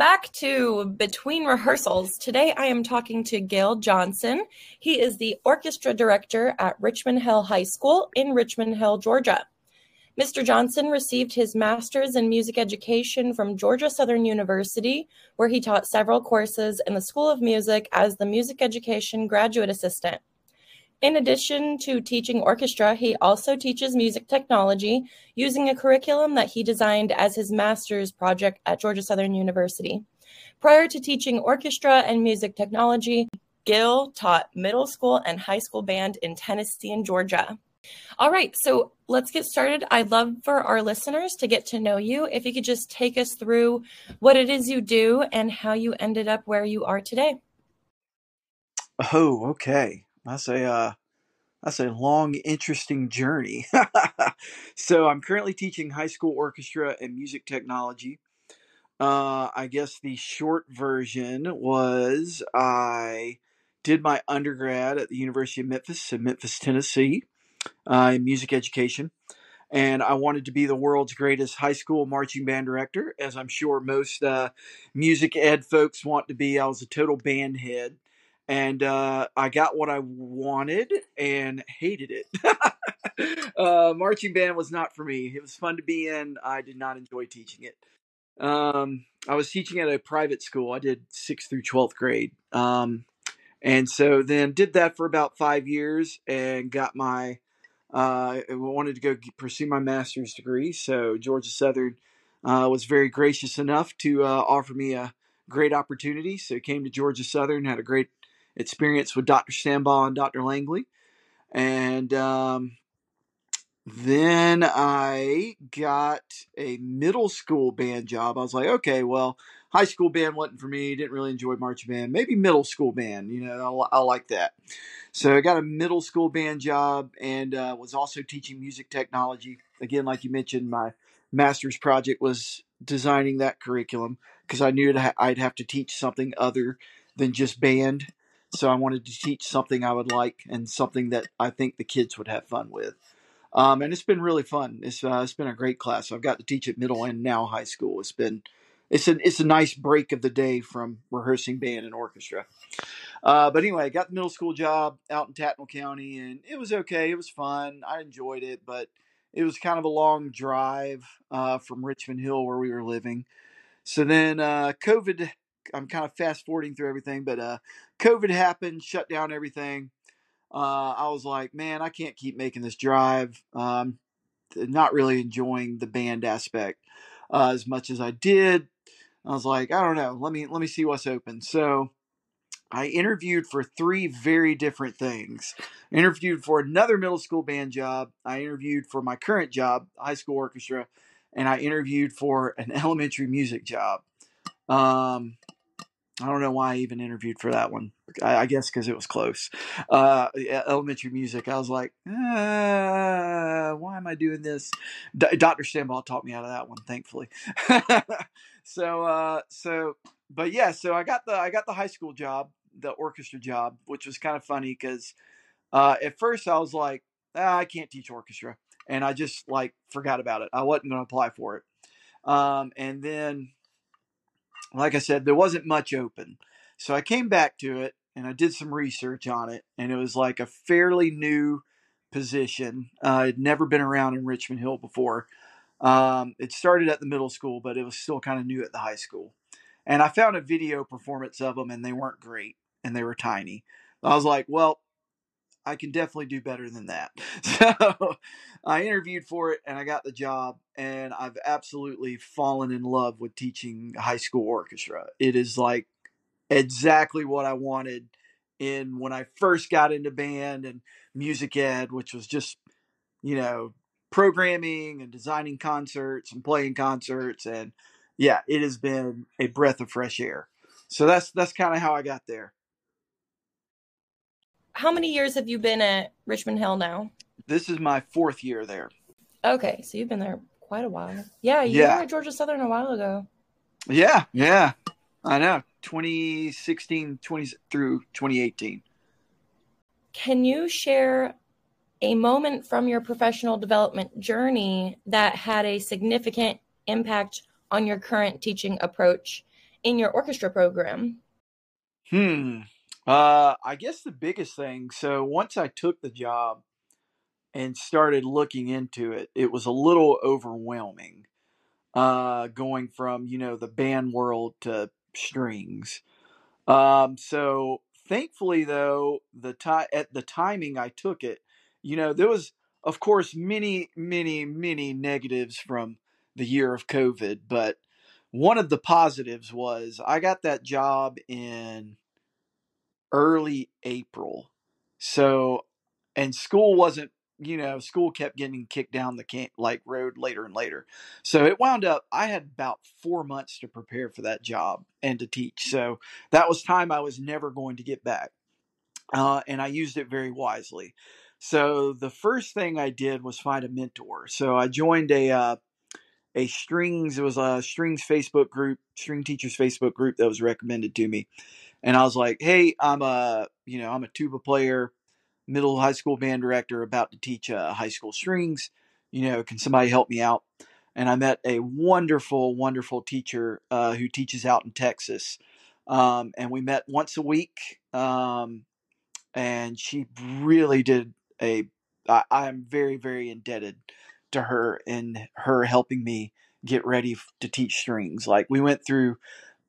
back to Between Rehearsals. Today I am talking to Gil Johnson. He is the orchestra director at Richmond Hill High School in Richmond Hill, Georgia. Mr. Johnson received his master's in music education from Georgia Southern University, where he taught several courses in the School of Music as the music education graduate assistant. In addition to teaching orchestra, he also teaches music technology using a curriculum that he designed as his master's project at Georgia Southern University. Prior to teaching orchestra and music technology, Gil taught middle school and high school band in Tennessee and Georgia. All right, so let's get started. I'd love for our listeners to get to know you. If you could just take us through what it is you do and how you ended up where you are today. Oh, okay. That's a uh, that's a long, interesting journey. so I'm currently teaching high school orchestra and music technology. Uh, I guess the short version was I did my undergrad at the University of Memphis in Memphis, Tennessee, uh, in music education. And I wanted to be the world's greatest high school marching band director, as I'm sure most uh, music ed folks want to be. I was a total band head and uh, I got what I wanted and hated it. uh, marching band was not for me. It was fun to be in. I did not enjoy teaching it. Um, I was teaching at a private school. I did sixth through twelfth grade, um, and so then did that for about five years and got my. Uh, wanted to go pursue my master's degree, so Georgia Southern uh, was very gracious enough to uh, offer me a great opportunity. So came to Georgia Southern, had a great experience with Dr. Stambaugh and Dr. Langley. And um, then I got a middle school band job. I was like, okay, well, high school band wasn't for me. Didn't really enjoy marching band. Maybe middle school band. You know, I, I like that. So I got a middle school band job and uh, was also teaching music technology. Again, like you mentioned, my master's project was designing that curriculum because I knew I'd have to teach something other than just band. So I wanted to teach something I would like and something that I think the kids would have fun with. Um, and it's been really fun. It's uh, it's been a great class. I've got to teach at middle and now high school. It's been it's a it's a nice break of the day from rehearsing band and orchestra. Uh, but anyway, I got the middle school job out in Tattnall County, and it was okay. It was fun. I enjoyed it, but it was kind of a long drive uh, from Richmond Hill where we were living. So then uh, COVID I'm kind of fast forwarding through everything, but uh, COVID happened, shut down everything. Uh, I was like, man, I can't keep making this drive. Um, not really enjoying the band aspect uh, as much as I did. I was like, I don't know. Let me let me see what's open. So I interviewed for three very different things. I interviewed for another middle school band job. I interviewed for my current job, high school orchestra, and I interviewed for an elementary music job. Um, I don't know why I even interviewed for that one. I, I guess because it was close. Uh, elementary music. I was like, uh, why am I doing this? Dr. Stambaugh taught me out of that one, thankfully. so, uh, so, but yeah, so I got the I got the high school job, the orchestra job, which was kind of funny because uh, at first I was like, ah, I can't teach orchestra, and I just like forgot about it. I wasn't going to apply for it. Um, and then like I said, there wasn't much open. So I came back to it and I did some research on it, and it was like a fairly new position. Uh, it never been around in Richmond Hill before. Um, it started at the middle school, but it was still kind of new at the high school. And I found a video performance of them, and they weren't great, and they were tiny. I was like, well, I can definitely do better than that. So I interviewed for it and I got the job, and I've absolutely fallen in love with teaching high school orchestra. It is like exactly what I wanted in when I first got into band and music ed, which was just, you know, programming and designing concerts and playing concerts and yeah, it has been a breath of fresh air. So that's that's kind of how I got there how many years have you been at Richmond Hill now? This is my fourth year there. Okay, so you've been there quite a while. Yeah, you yeah. were at Georgia Southern a while ago. Yeah, yeah. I know. 2016 20 through 2018. Can you share a moment from your professional development journey that had a significant impact on your current teaching approach in your orchestra program? Hmm. Uh, I guess the biggest thing. So once I took the job and started looking into it, it was a little overwhelming. Uh, going from you know the band world to strings. Um, so thankfully, though, the time at the timing I took it, you know, there was of course many, many, many negatives from the year of COVID, but one of the positives was I got that job in early April. So, and school wasn't, you know, school kept getting kicked down the can- like road later and later. So it wound up I had about 4 months to prepare for that job and to teach. So that was time I was never going to get back. Uh, and I used it very wisely. So the first thing I did was find a mentor. So I joined a uh, a strings. It was a strings Facebook group, string teachers Facebook group that was recommended to me, and I was like, "Hey, I'm a you know I'm a tuba player, middle high school band director, about to teach uh, high school strings. You know, can somebody help me out?" And I met a wonderful, wonderful teacher uh, who teaches out in Texas, um, and we met once a week. Um, and she really did a. I, I'm very, very indebted to her and her helping me get ready to teach strings. Like we went through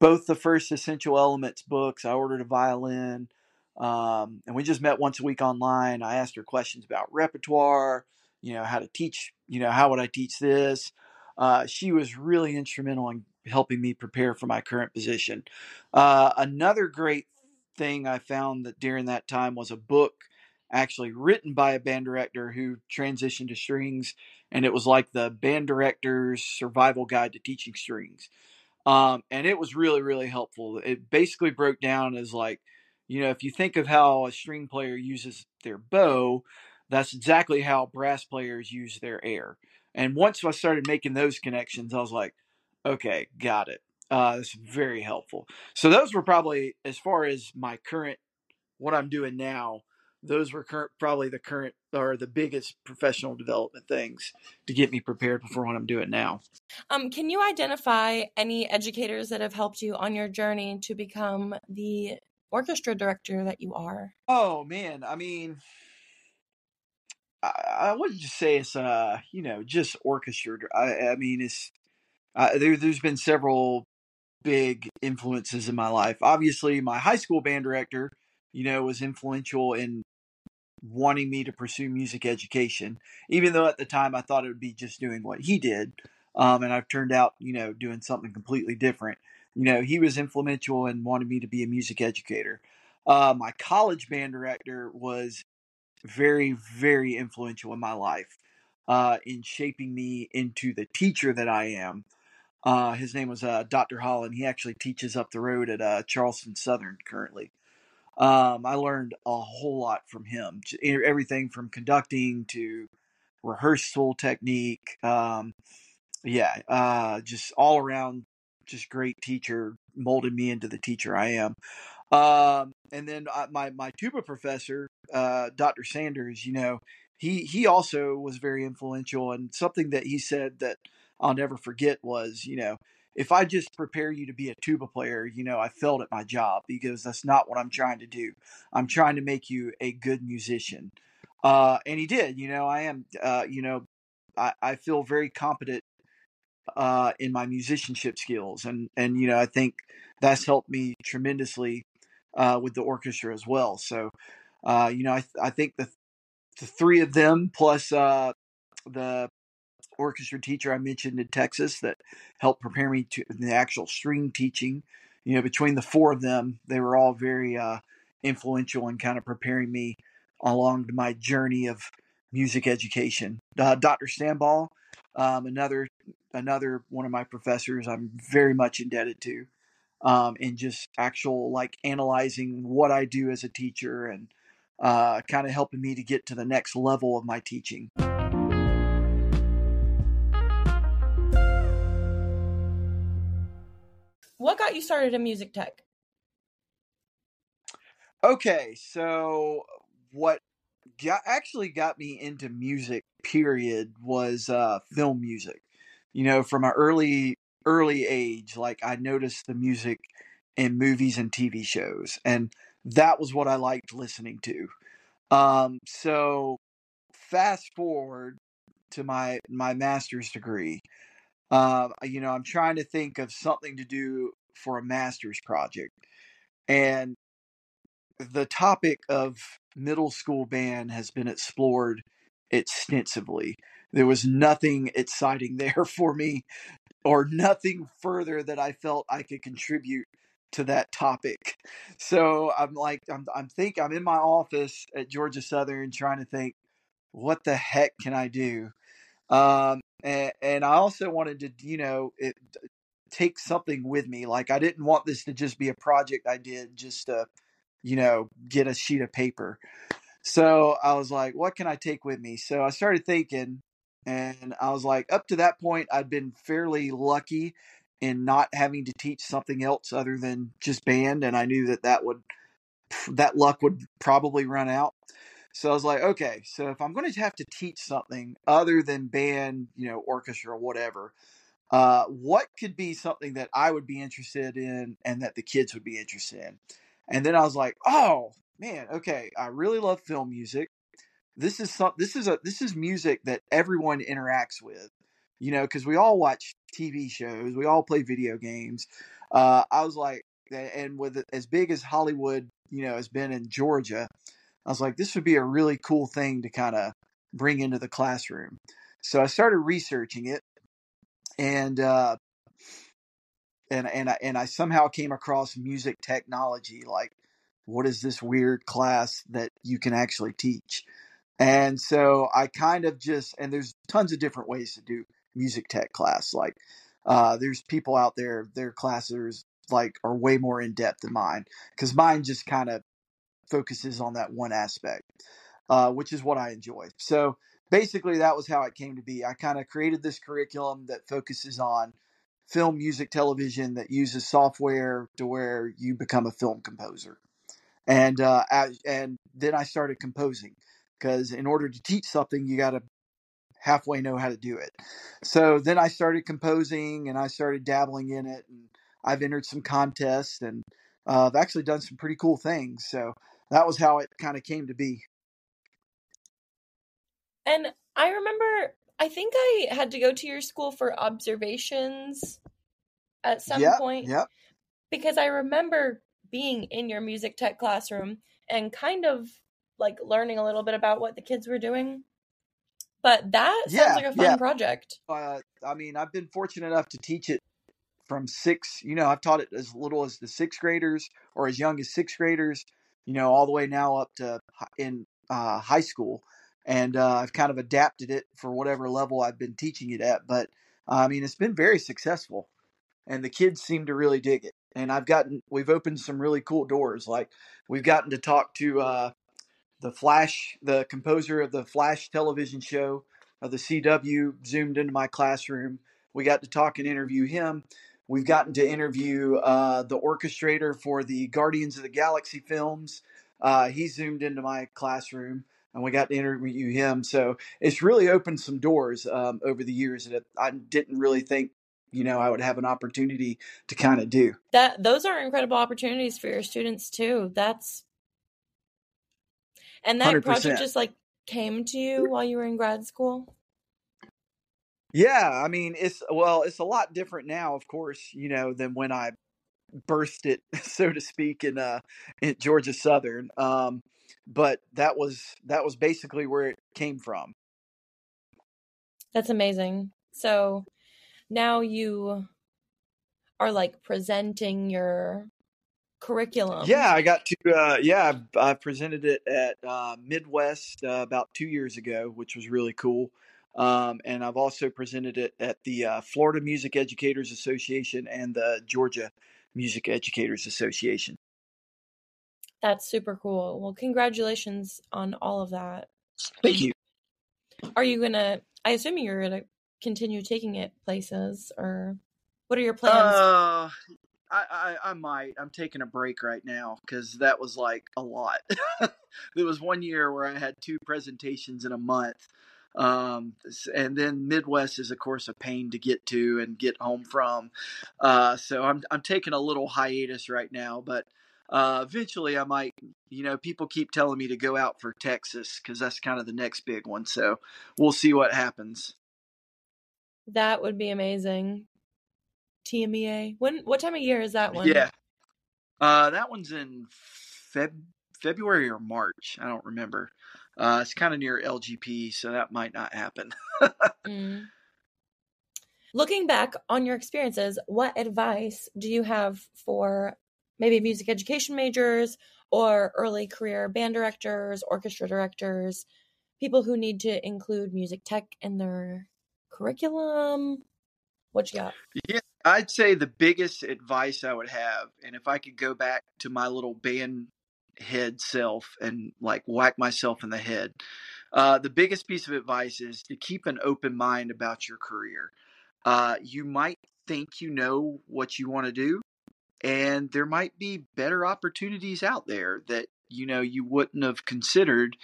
both the first essential elements books. I ordered a violin, um, and we just met once a week online. I asked her questions about repertoire, you know, how to teach, you know, how would I teach this. Uh, she was really instrumental in helping me prepare for my current position. Uh, another great thing I found that during that time was a book actually written by a band director who transitioned to strings, and it was like the band director's survival guide to teaching strings. Um, and it was really, really helpful. It basically broke down as like, you know, if you think of how a string player uses their bow, that's exactly how brass players use their air. And once I started making those connections, I was like, okay, got it. Uh, it's very helpful. So those were probably as far as my current what I'm doing now. Those were current, probably the current or the biggest professional development things to get me prepared for what I'm doing now. Um, can you identify any educators that have helped you on your journey to become the orchestra director that you are? Oh man, I mean, I, I wouldn't just say it's uh you know just orchestra. I, I mean it's uh, there. There's been several big influences in my life. Obviously, my high school band director, you know, was influential in wanting me to pursue music education, even though at the time I thought it would be just doing what he did. Um, and I've turned out, you know, doing something completely different. You know, he was influential and wanted me to be a music educator. Uh, my college band director was very, very influential in my life uh, in shaping me into the teacher that I am. Uh, his name was uh, Dr. Holland. He actually teaches up the road at uh, Charleston Southern currently. Um, I learned a whole lot from him. Everything from conducting to rehearsal technique. Um, yeah, uh, just all around, just great teacher. Molded me into the teacher I am. Um, and then uh, my my tuba professor, uh, Dr. Sanders, you know, he he also was very influential. And something that he said that I'll never forget was, you know, if I just prepare you to be a tuba player, you know, I failed at my job because that's not what I'm trying to do. I'm trying to make you a good musician. Uh, and he did, you know, I am, uh, you know, I, I feel very competent uh, in my musicianship skills. And, and, you know, I think that's helped me tremendously uh, with the orchestra as well. So, uh, you know, I, I think the, the three of them plus uh, the orchestra teacher I mentioned in Texas that helped prepare me to the actual string teaching. You know, between the four of them, they were all very uh, influential in kind of preparing me along my journey of music education. Uh, Dr. Stambaugh, um, another another one of my professors, I'm very much indebted to, um, in just actual like analyzing what I do as a teacher and uh, kind of helping me to get to the next level of my teaching. What got you started in music tech? Okay, so what got, actually got me into music, period, was uh, film music. You know, from my early early age, like I noticed the music in movies and TV shows, and that was what I liked listening to. Um, so fast forward to my my master's degree. Uh, you know, I'm trying to think of something to do for a master's project, and the topic of middle school band has been explored extensively. There was nothing exciting there for me or nothing further that I felt I could contribute to that topic. So I'm like I'm I'm think I'm in my office at Georgia Southern trying to think what the heck can I do? Um and, and I also wanted to, you know, it, take something with me. Like I didn't want this to just be a project I did just to, you know, get a sheet of paper. So I was like, what can I take with me? So I started thinking, and I was like, up to that point, I'd been fairly lucky in not having to teach something else other than just band. And I knew that that would, that luck would probably run out. So I was like, okay, so if I'm going to have to teach something other than band, you know, orchestra, or whatever, uh, what could be something that I would be interested in and that the kids would be interested in? And then I was like, oh man, okay, I really love film music. This is some this is a this is music that everyone interacts with. You know, because we all watch TV shows, we all play video games. Uh, I was like, and with as big as Hollywood, you know, has been in Georgia, I was like, this would be a really cool thing to kind of bring into the classroom. So I started researching it, and uh, and and I, and I somehow came across music technology. Like, what is this weird class that you can actually teach? And so I kind of just and there's tons of different ways to do music tech class. Like, uh, there's people out there, their classes like are way more in depth than mine because mine just kind of focuses on that one aspect, uh, which is what I enjoy. So basically, that was how it came to be. I kind of created this curriculum that focuses on film, music, television that uses software to where you become a film composer. And uh, and then I started composing because in order to teach something, you got to halfway know how to do it. So then I started composing and I started dabbling in it, and I've entered some contests and uh, I've actually done some pretty cool things. So that was how it kind of came to be. And I remember, I think I had to go to your school for observations at some yeah, point. Yep. Because I remember being in your music tech classroom and kind of like learning a little bit about what the kids were doing. But that sounds Yeah, like a fun yeah. project. Uh, I mean, I've been fortunate enough to teach it from six. You know, I've taught it as little as the sixth graders or as young as sixth graders. You know, all the way now up to in uh, high school, and uh, I've kind of adapted it for whatever level I've been teaching it at. But I mean, it's been very successful, and the kids seem to really dig it. And I've gotten, we've opened some really cool doors. Like we've gotten to talk to uh, the Flash, the composer of the Flash television show of the CW, zoomed into my classroom. We got to talk and interview him. We've gotten to interview uh, the orchestrator for the Guardians of the Galaxy films. Uh, he zoomed into my classroom and we got to interview him. So it's really opened some doors um, over the years that I didn't really think, you know, I would have an opportunity to kind of do. That those are incredible opportunities for your students too. That's and that project 100%. just like came to you while you were in grad school. Yeah, I mean, it's well, it's a lot different now, of course, you know, than when I burst it, so to speak, in uh in Georgia Southern. Um, but that was that was basically where it came from. That's amazing. So now you are like presenting your curriculum. Yeah, I got to. Uh, yeah, I, I presented it at uh, Midwest uh, about two years ago, which was really cool. Um, and I've also presented it at the uh, Florida Music Educators Association and the Georgia Music Educators Association. That's super cool. Well, congratulations on all of that. Thank you. Are you gonna? I assume you're gonna continue taking it places, or what are your plans? Uh, I, I I might. I'm taking a break right now because that was like a lot. there was one year where I had two presentations in a month. Um, and then Midwest is of course a pain to get to and get home from. Uh, so I'm I'm taking a little hiatus right now, but uh, eventually I might. You know, people keep telling me to go out for Texas because that's kind of the next big one. So we'll see what happens. That would be amazing. TMEA. When? What time of year is that one? Yeah, uh, that one's in Feb February or March. I don't remember. Uh, it's kind of near LGP, so that might not happen. mm. Looking back on your experiences, what advice do you have for maybe music education majors or early career band directors, orchestra directors, people who need to include music tech in their curriculum? What you got? Yeah, I'd say the biggest advice I would have, and if I could go back to my little band head self and like whack myself in the head, uh, the biggest piece of advice is to keep an open mind about your career. Uh, you might think you know what you want to do, and there might be better opportunities out there that you know you wouldn't have considered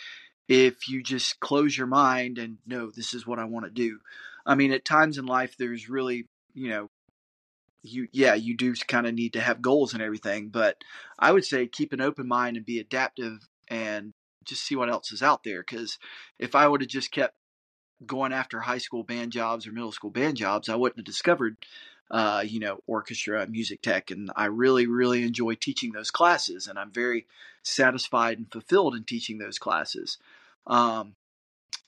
if you just close your mind and know this is what I want to do. I mean, at times in life, there's really, you know, you yeah, you do kind of need to have goals and everything, but I would say keep an open mind and be adaptive and just see what else is out there. Because if I would have just kept going after high school band jobs or middle school band jobs, I wouldn't have discovered, uh, you know, orchestra, music tech, and I really, really enjoy teaching those classes, and I'm very satisfied and fulfilled in teaching those classes. Um,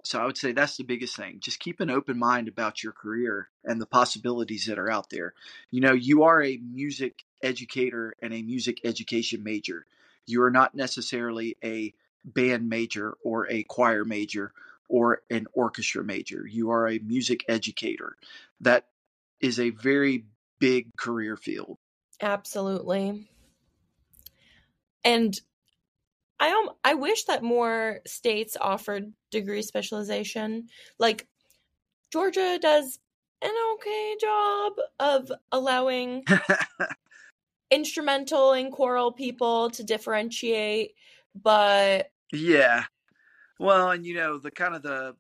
so I would say that's the biggest thing. Just keep an open mind about your career and the possibilities that are out there. You know, you are a music educator and a music education major. You are not necessarily a band major or a choir major or an orchestra major. You are a music educator. That is a very big career field. Absolutely. And I um I wish that more states offered degree specialization. Like Georgia does an okay job of allowing instrumental and choral people to differentiate, but yeah. Well, and you know, the kind of the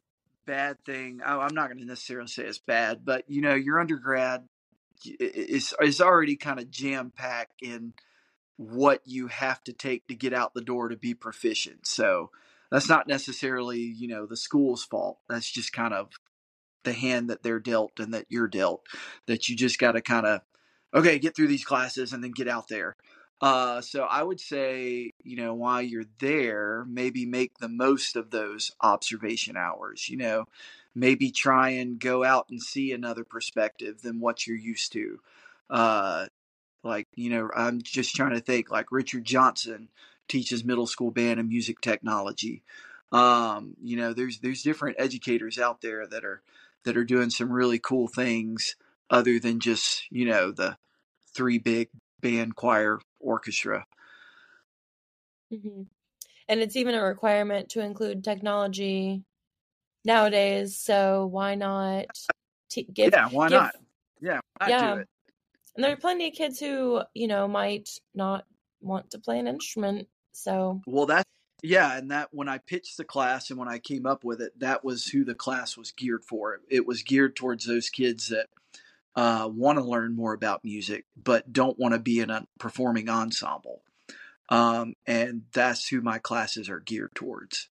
bad thing, I, I'm not going to necessarily say it's bad, but you know, your undergrad is is already kind of jam packed in what you have to take to get out the door to be proficient. So that's not necessarily, you know, the school's fault. That's just kind of the hand that they're dealt and that you're dealt. That you just got to kind of, okay, get through these classes and then get out there. Uh, so I would say, you know, while you're there, maybe make the most of those observation hours. You know, maybe try and go out and see another perspective than what you're used to. Uh, like, you know, I'm just trying to think like Richard Johnson teaches middle school band and music technology. Um, you know, there's there's different educators out there that are that are doing some really cool things other than just, you know, the three big band choir orchestra. Mm-hmm. And it's even a requirement to include technology nowadays. So why not t- give? Yeah, why give, not? Yeah, why not yeah. And there are plenty of kids who, you know, might not want to play an instrument. So, well, that's yeah, and that when I pitched the class and when I came up with it, that was who the class was geared for. It was geared towards those kids that uh, want to learn more about music but don't want to be in a performing ensemble. Um, and that's who my classes are geared towards.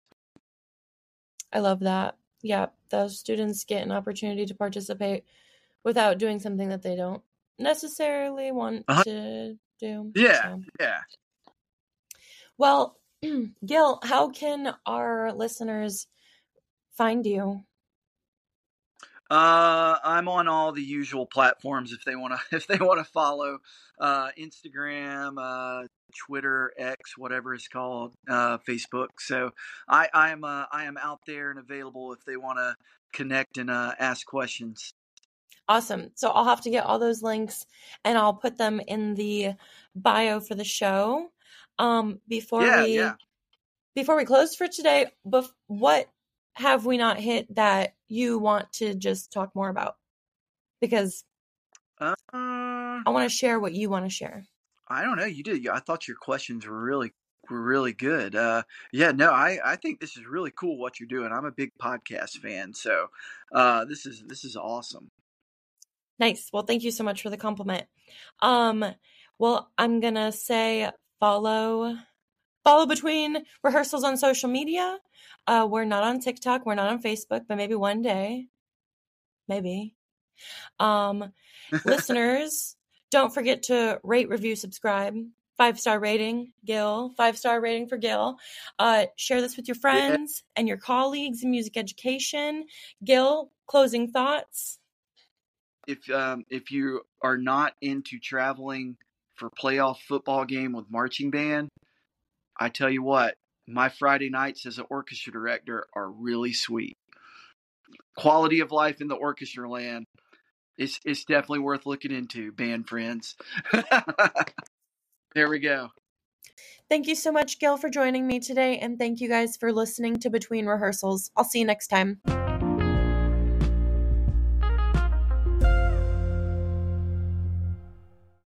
I love that. Yeah, those students get an opportunity to participate without doing something that they don't necessarily want uh-huh. to do. Yeah, so. yeah. Well, Gil, how can our listeners find you? Uh, I'm on all the usual platforms if they want to if they want to follow uh, Instagram, uh, Twitter, X, whatever it's called, uh, Facebook. So I I am uh, I am out there and available if they want to connect and uh, ask questions. Awesome. So I'll have to get all those links and I'll put them in the bio for the show. Um, before yeah, we yeah. before we close for today, bef- what have we not hit that you want to just talk more about? Because uh, I want to share what you want to share. I don't know. You did. I thought your questions were really were really good. Uh, yeah, no, I, I think this is really cool what you're doing. I'm a big podcast fan, so uh, this is this is awesome. Nice. Well, thank you so much for the compliment. Um, well, I'm gonna say follow follow between rehearsals on social media. Uh, we're not on TikTok, we're not on Facebook, but maybe one day, maybe. Um, listeners, don't forget to rate, review, subscribe. Five star rating, Gil. Five star rating for Gil. Uh, share this with your friends yeah. and your colleagues in music education. Gil, closing thoughts. If um, if you are not into traveling for playoff football game with marching band, I tell you what, my Friday nights as an orchestra director are really sweet. Quality of life in the orchestra land. It's it's definitely worth looking into, band friends. there we go. Thank you so much, Gil, for joining me today, and thank you guys for listening to Between Rehearsals. I'll see you next time.